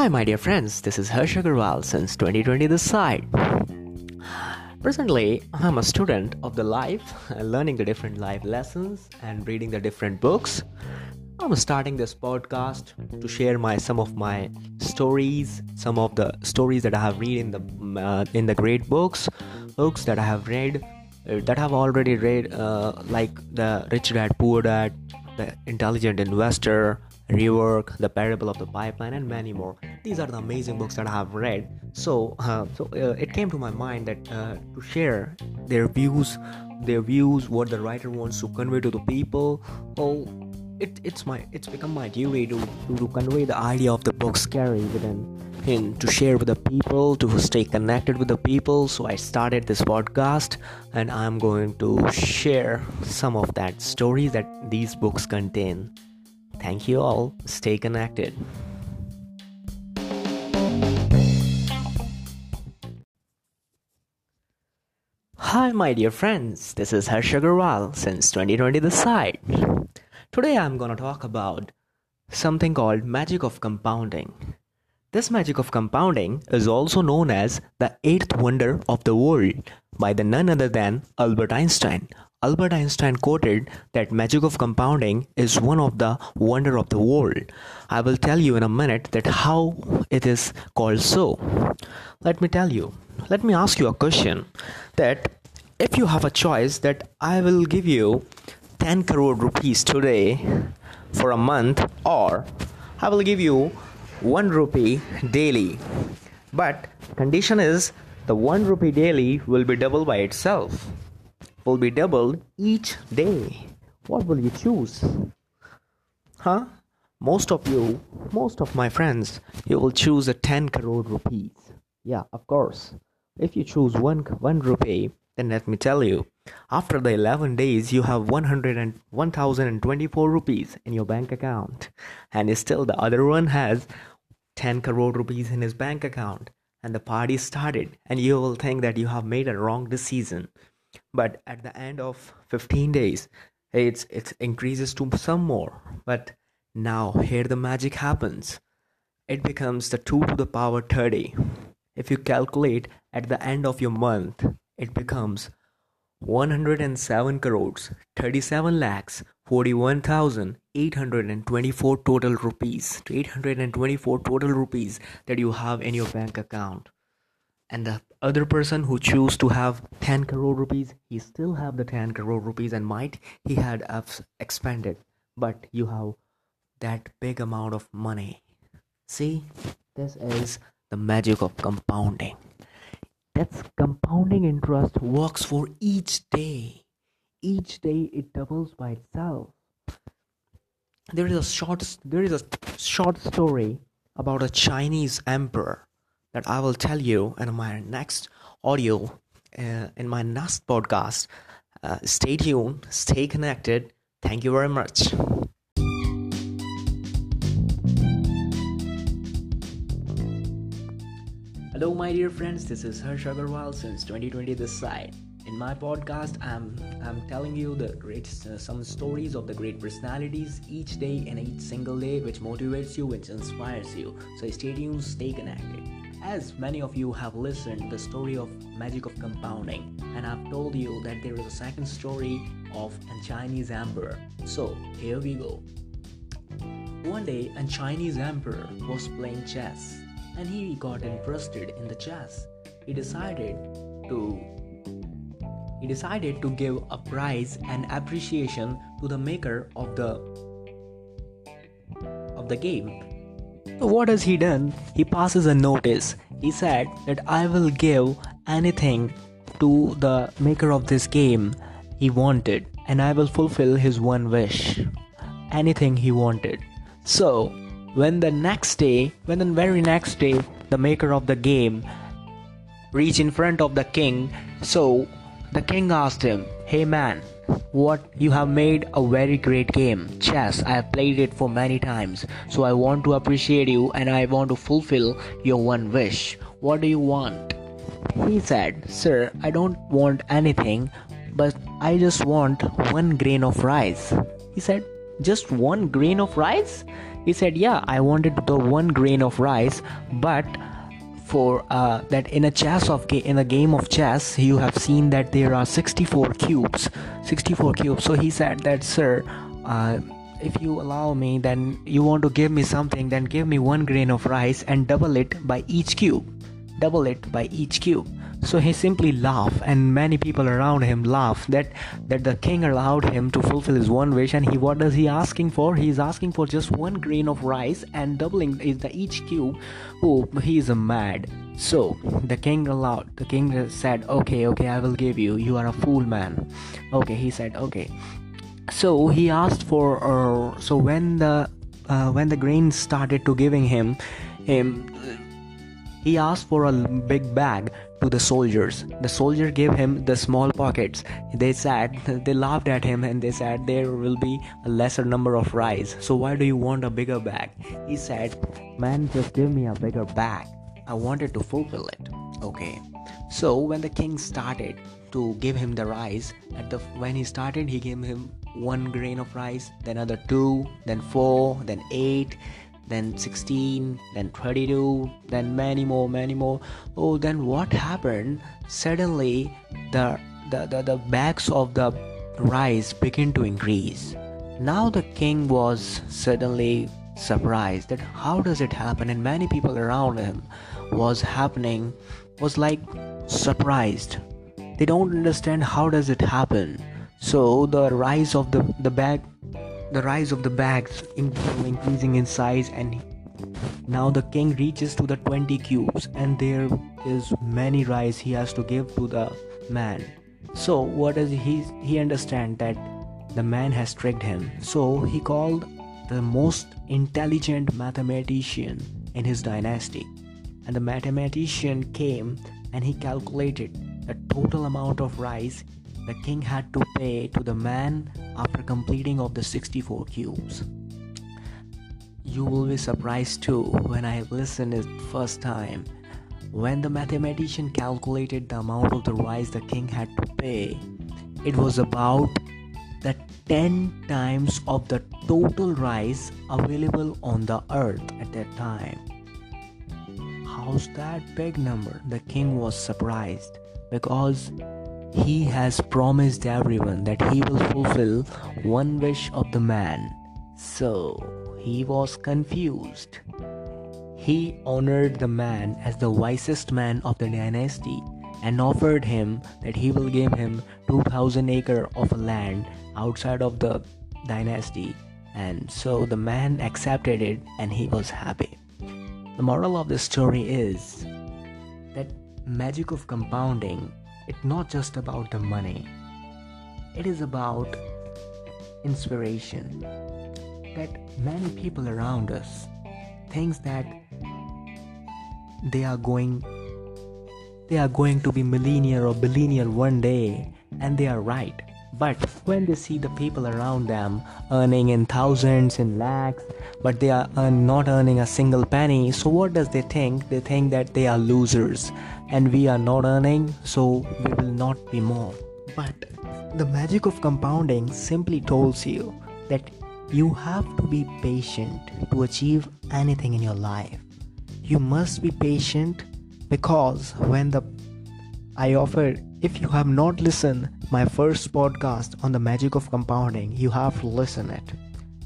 Hi, my dear friends, this is Harsh Agarwal since 2020 this side. Presently, I'm a student of the life, learning the different life lessons and reading the different books. I'm starting this podcast to share my some of my stories, some of the stories that I have read in the uh, in the great books, books that I have read, uh, that I've already read, uh, like the Rich Dad Poor Dad, the Intelligent Investor, Rework, The Parable of the Pipeline, and many more. These are the amazing books that I have read. So, uh, so uh, it came to my mind that uh, to share their views, their views, what the writer wants to convey to the people. Oh, it, it's my it's become my duty to, to, to convey the idea of the books carry within him to share with the people to stay connected with the people so i started this podcast and i'm going to share some of that story that these books contain Thank you all. Stay connected. Hi, my dear friends. This is Harsh Agarwal since 2020 the side. Today I'm gonna talk about something called magic of compounding. This magic of compounding is also known as the eighth wonder of the world by the none other than Albert Einstein, Albert Einstein quoted that magic of compounding is one of the wonder of the world. I will tell you in a minute that how it is called so. Let me tell you. Let me ask you a question that if you have a choice that I will give you 10 crore rupees today for a month or I will give you 1 rupee daily. But condition is the 1 rupee daily will be double by itself will be doubled each day. What will you choose? Huh? Most of you, most of my friends, you will choose a 10 crore rupees. Yeah, of course. If you choose one, one rupee, then let me tell you, after the 11 days, you have 100 and 1024 rupees in your bank account. And still, the other one has 10 crore rupees in his bank account. And the party started, and you will think that you have made a wrong decision. But at the end of 15 days it's it increases to some more. But now here the magic happens. It becomes the 2 to the power 30 if you calculate at the end of your month it becomes 107 crores 37 lakhs 41,824 total rupees. 824 total rupees that you have in your bank account. And the other person who choose to have 10 crore rupees he still have the 10 crore rupees and might he had expanded. But you have that big amount of money. See this is the magic of compounding that's compounding interest works for each day each day it doubles by itself there is a short there is a short story about a chinese emperor that I will tell you in my next audio, uh, in my next podcast. Uh, stay tuned, stay connected. Thank you very much. Hello, my dear friends. This is Harsh Agarwal since 2020 this side. In my podcast, I'm I'm telling you the great uh, some stories of the great personalities each day and each single day, which motivates you, which inspires you. So stay tuned, stay connected as many of you have listened the story of magic of compounding and i've told you that there is a second story of a chinese emperor so here we go one day a chinese emperor was playing chess and he got interested in the chess he decided to he decided to give a prize and appreciation to the maker of the of the game so what has he done? He passes a notice. He said that I will give anything to the maker of this game he wanted and I will fulfill his one wish. Anything he wanted. So when the next day, when the very next day, the maker of the game reached in front of the king, so the king asked him, Hey man, what you have made a very great game. Chess i have played it for many times. So i want to appreciate you and i want to fulfill your one wish. What do you want? He said sir i don't want anything but i just want one grain of rice. He said, Just one grain of rice? He said, Yeah, I wanted the one grain of rice, but for uh, that in a chess of ga- in a game of chess you have seen that there are 64 cubes 64 cubes. So he said that sir uh, if you allow me then you want to give me something then give me one grain of rice and double it by each cube double it by each cube so he simply laughed and many people around him laughed that that the king allowed him to fulfill his one wish. And he what does he asking for? He is asking for just one grain of rice and doubling is the each cube. Oh he is a mad. So the king allowed the king said okay okay i will give you. You are a fool man. Okay he said okay. So he asked for uh, so when the uh, when the grain started to giving him him he asked for a big bag to the soldiers. The soldier gave him the small pockets. They said, they laughed at him and they said, there will be a lesser number of rice. So why do you want a bigger bag? He said, man, just give me a bigger bag. I wanted to fulfill it. Okay. So when the king started to give him the rice, at the when he started, he gave him one grain of rice, then another two, then four, then eight, then 16 then 32 then many more many more. Oh then what happened? Suddenly the the, the, the bags of the rice begin to increase. Now the king was suddenly surprised that how does it happen? And many people around him was happening was like surprised. They don't understand how does it happen. So the rise of the the bag the rise of the bags increasing in size and now the king reaches to the 20 cubes and there is many rice he has to give to the man. So what does he he understand that the man has tricked him? So he called the most intelligent mathematician in his dynasty. And the mathematician came and he calculated the total amount of rice the king had to pay to the man after completing of the 64 cubes. You will be surprised too when I listened it first time. When the mathematician calculated the amount of the rice the king had to pay, it was about the 10 times of the total rice available on the earth at that time. How's that big number? The king was surprised because he has promised everyone that he will fulfill one wish of the man. So he was confused. He honored the man as the wisest man of the dynasty and offered him that he will give him 2000 acre of land outside of the dynasty and so the man accepted it and he was happy the moral of the story is that magic of compounding it's not just about the money. It is about inspiration. That many people around us thinks that they are going they are going to be millionaire or billionaire one day and they are right but when they see the people around them earning in thousands in lakhs but they are not earning a single penny so what does they think they think that they are losers and we are not earning, so we will not be more. But the magic of compounding simply tells you that you have to be patient to achieve anything in your life. You must be patient because when the I offered if you have not listened my first podcast on the magic of compounding, you have to listen it.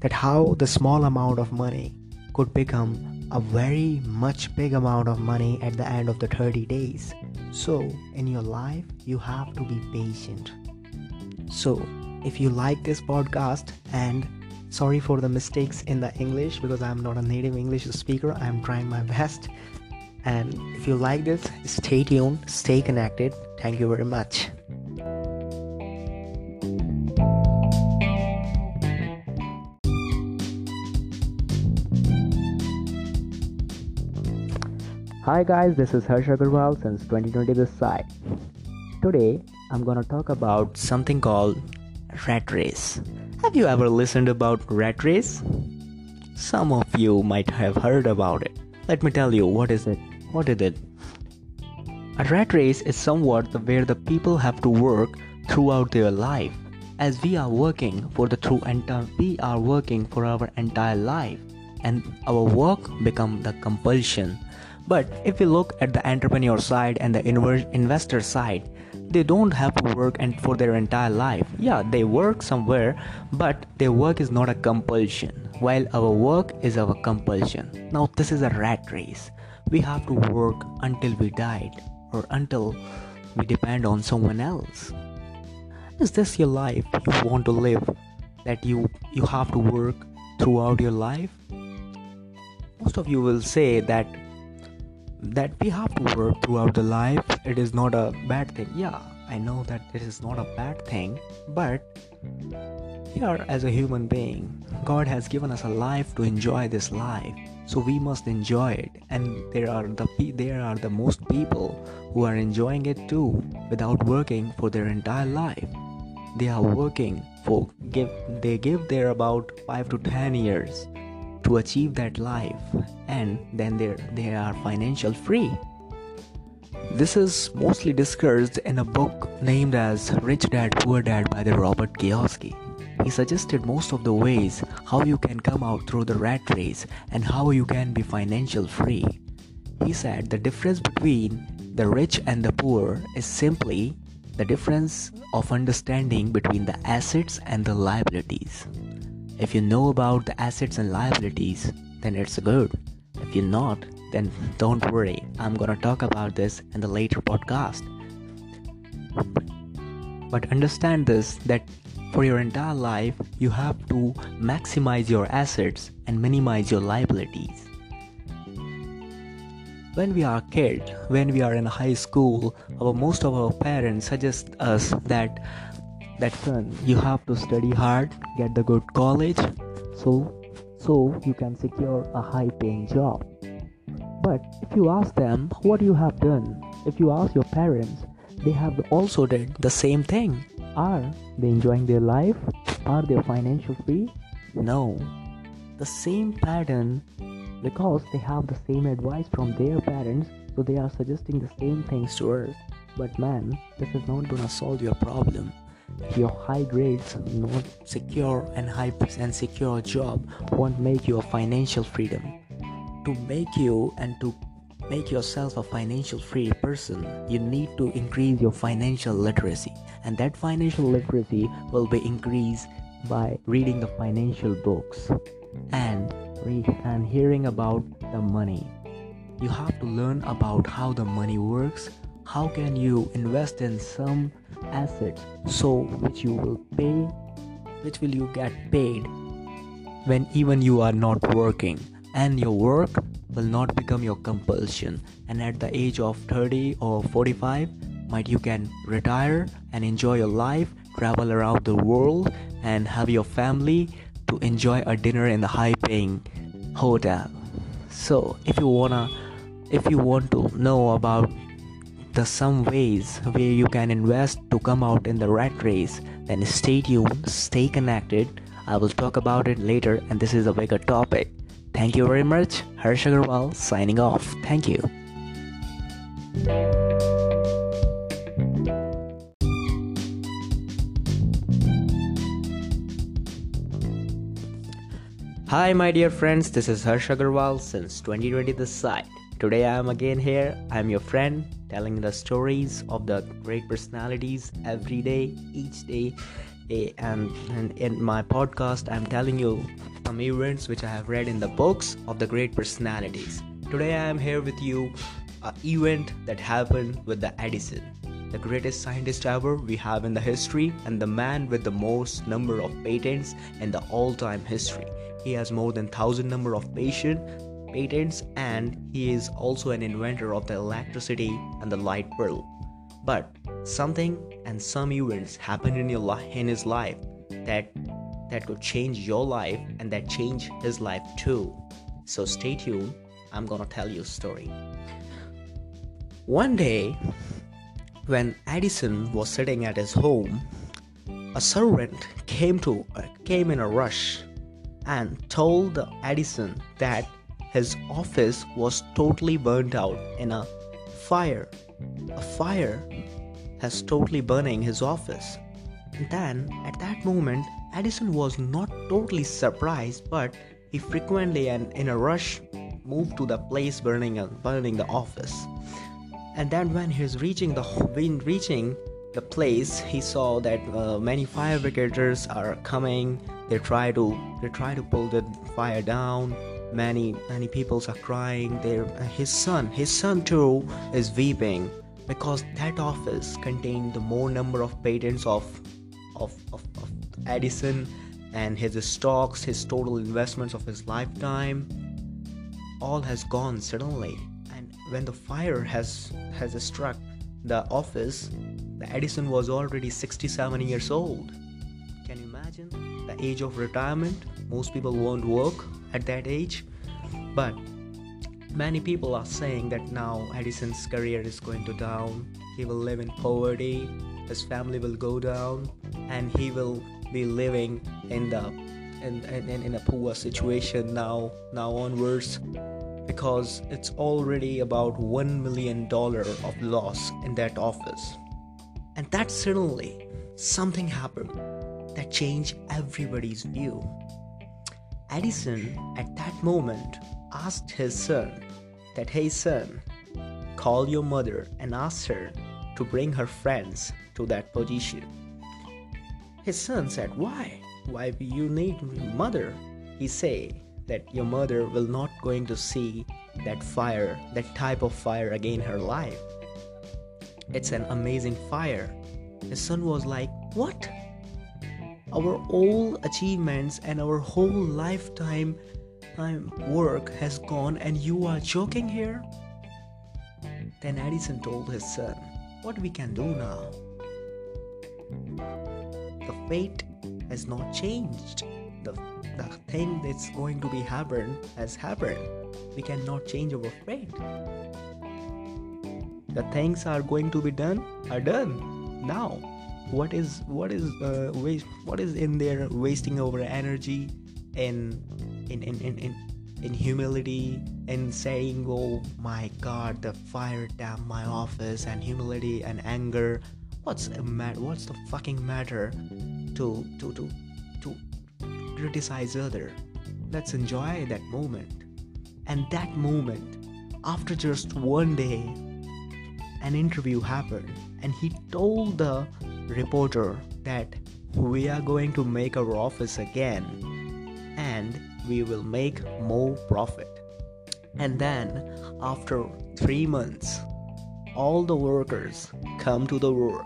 That how the small amount of money could become a very much big amount of money at the end of the 30 days. So, in your life, you have to be patient. So, if you like this podcast and sorry for the mistakes in the English because I'm not a native English speaker, I'm trying my best. And if you like this, stay tuned, stay connected. Thank you very much. Hi guys, this is Harsh Agarwal since 2020 this side. Today I'm gonna talk about something called rat race. Have you ever listened about rat race? Some of you might have heard about it. Let me tell you what is it? What is it? A rat race is somewhat where the people have to work throughout their life. As we are working for the true entire uh, we are working for our entire life and our work become the compulsion. But if we look at the entrepreneur side and the investor side they don't have to work and for their entire life. Yeah they work somewhere but their work is not a compulsion while our work is our compulsion. Now this is a rat race. We have to work until we died or until we depend on someone else. Is this your life you want to live that you you have to work throughout your life? Most of you will say that that we have to work throughout the life. It is not a bad thing. Yeah i know that it is not a bad thing but here as a human being god has given us a life to enjoy this life. So we must enjoy it. And there are the there are the most people who are enjoying it too without working for their entire life. They are working for give they give their about 5 to 10 years to achieve that life. And then they they are financial free. This is mostly discussed in a book named as Rich Dad Poor Dad by the Robert Kiyosaki. He suggested most of the ways how you can come out through the rat race and how you can be financial free. He said the difference between the rich and the poor is simply the difference of understanding between the assets and the liabilities. If you know about the assets and liabilities, then it's good. If you're not, then don't worry. I'm gonna talk about this in the later podcast. But understand this that for your entire life, you have to maximize your assets and minimize your liabilities. When we are kid, when we are in high school, our most of our parents suggest us that that son you have to study hard get the good college so so you can secure a high paying job. But if you ask them what you have done? If you ask your parents they have also did the same thing are they enjoying their life? Are they financial free? No. The same pattern because they have the same advice from their parents so they are suggesting the same things to us but man this is not gonna solve your problem. Your high grades, not secure and high and secure job won't make you a financial freedom. To make you and to make yourself a financial free person, you need to increase your financial literacy. And that financial literacy will be increased by reading the financial books and re- and hearing about the money. You have to learn about how the money works, how can you invest in some assets so which you will pay which will you get paid when even you are not working and your work will not become your compulsion and at the age of 30 or 45 might you can retire and enjoy your life travel around the world and have your family to enjoy a dinner in the high paying hotel so if you wanna if you want to know about the some ways where you can invest to come out in the rat race, then stay tuned, stay connected. I will talk about it later, and this is a bigger topic. Thank you very much. Harsh Agarwal signing off. Thank you. Hi, my dear friends, this is Harsh Agarwal since 2020 this side. Today I am again here. I'm your friend telling the stories of the great personalities every day, each day. And, and in my podcast, I'm telling you some events which I have read in the books of the great personalities. Today I am here with you an event that happened with the Edison, the greatest scientist ever we have in the history and the man with the most number of patents in the all-time history. He has more than 1000 number of patient patents and he is also an inventor of the electricity and the light bulb. But something and some events happened in your in his life that that could change your life and that change his life too. So stay tuned. I'm gonna tell you a story. One day, when Edison was sitting at his home, a servant came to uh, came in a rush and told Edison that his office was totally burnt out in a fire. A fire has totally burning his office. And then, at that moment, Edison was not totally surprised, but he frequently and in a rush moved to the place burning burning the office. And then when he was reaching the when reaching the place, he saw that uh, many fire brigaders are coming. They try to they try to pull the fire down. Many many people are crying. There, uh, his son, his son too, is weeping because that office contained the more number of patents of of, of, of Edison and his stocks, his total investments of his lifetime, all has gone suddenly. And when the fire has has struck the office, the Edison was already 67 years old. Can you imagine the age of retirement? Most people won't work at that age, but many people are saying that now Edison's career is going to down. He will live in poverty. His family will go down, and he will be living in the in, in, in a poor situation now now onwards. Because it's already about one million dollar of loss in that office. And that suddenly something happened that changed everybody's view edison at that moment asked his son that hey son call your mother and ask her to bring her friends to that position his son said, Why? Why do you need mother? He said that your mother will not going to see that fire, that type of fire again her life. It's an amazing fire. His son was like, What? Our all achievements and our whole lifetime time work has gone and you are joking here? Then Edison told his son, What we can do now? the fate has not changed. The, the thing that's going to be happened has happened. We cannot change our fate. The things are going to be done are done. Now, what is what is uh, waste? What is in there wasting our energy in in in in, in humility and saying oh my god the fire down my office and humility and anger what's a mat what's the fucking matter to to to to criticize other let's enjoy that moment and that moment after just one day an interview happened and he told the reporter that we are going to make our office again and we will make more profit. And then after 3 months all the workers come to the work.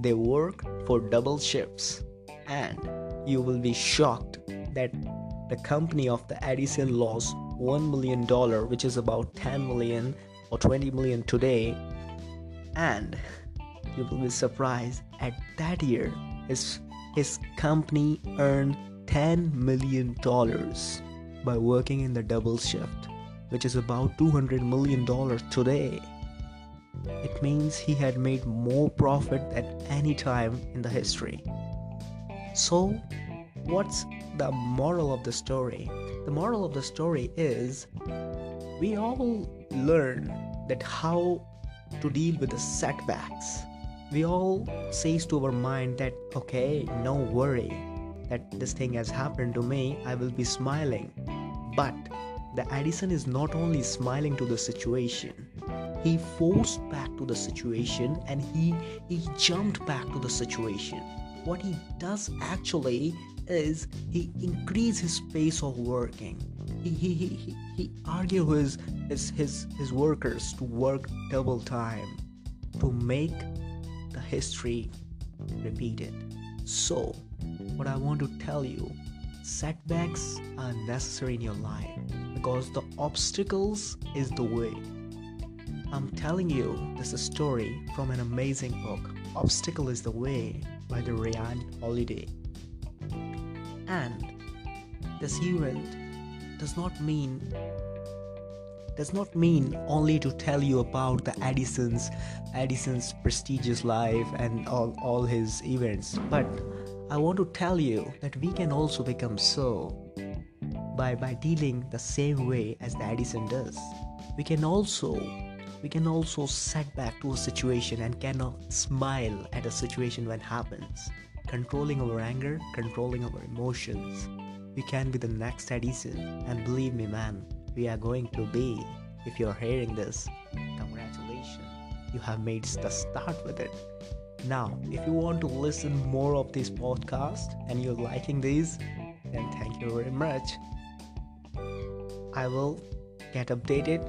They work for double shifts, and you will be shocked that the company of the Edison lost $1 million, which is about 10 million or 20 million today, and you will be surprised at that year his, his company earned 10 million dollars by working in the double shift which is about 200 million dollars today it means he had made more profit than any time in the history. So, what's the moral of the story? The moral of the story is we all learn that how to deal with the setbacks. We all says to our mind that okay, no worry that this thing has happened to me, I will be smiling. But the Edison is not only smiling to the situation, he forced back to the situation and he he jumped back to the situation what he does actually is he increase his pace of working he he he, he, argue his, his his his workers to work double time to make the history repeated so what i want to tell you setbacks are necessary in your life because the obstacles is the way I'm telling you, this is a story from an amazing book, Obstacle is the Way by the Ryan Holiday. And this event does not mean does not mean only to tell you about the Edison's Edison's prestigious life and all, all his events, but I want to tell you that we can also become so by by dealing the same way as the Edison does. We can also we can also set back to a situation and cannot smile at a situation when happens controlling our anger, controlling our emotions. We can be the next Edison, and believe me, man, we are going to be. If you're hearing this, congratulations, you have made the start with it. Now, if you want to listen more of this podcast and you're liking these, then thank you very much. I will get updated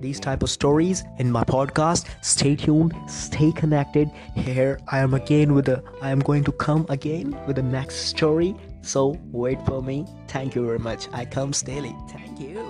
these type of stories in my podcast stay tuned stay connected here i am again with the i am going to come again with the next story so wait for me. Thank you very much. I come daily thank you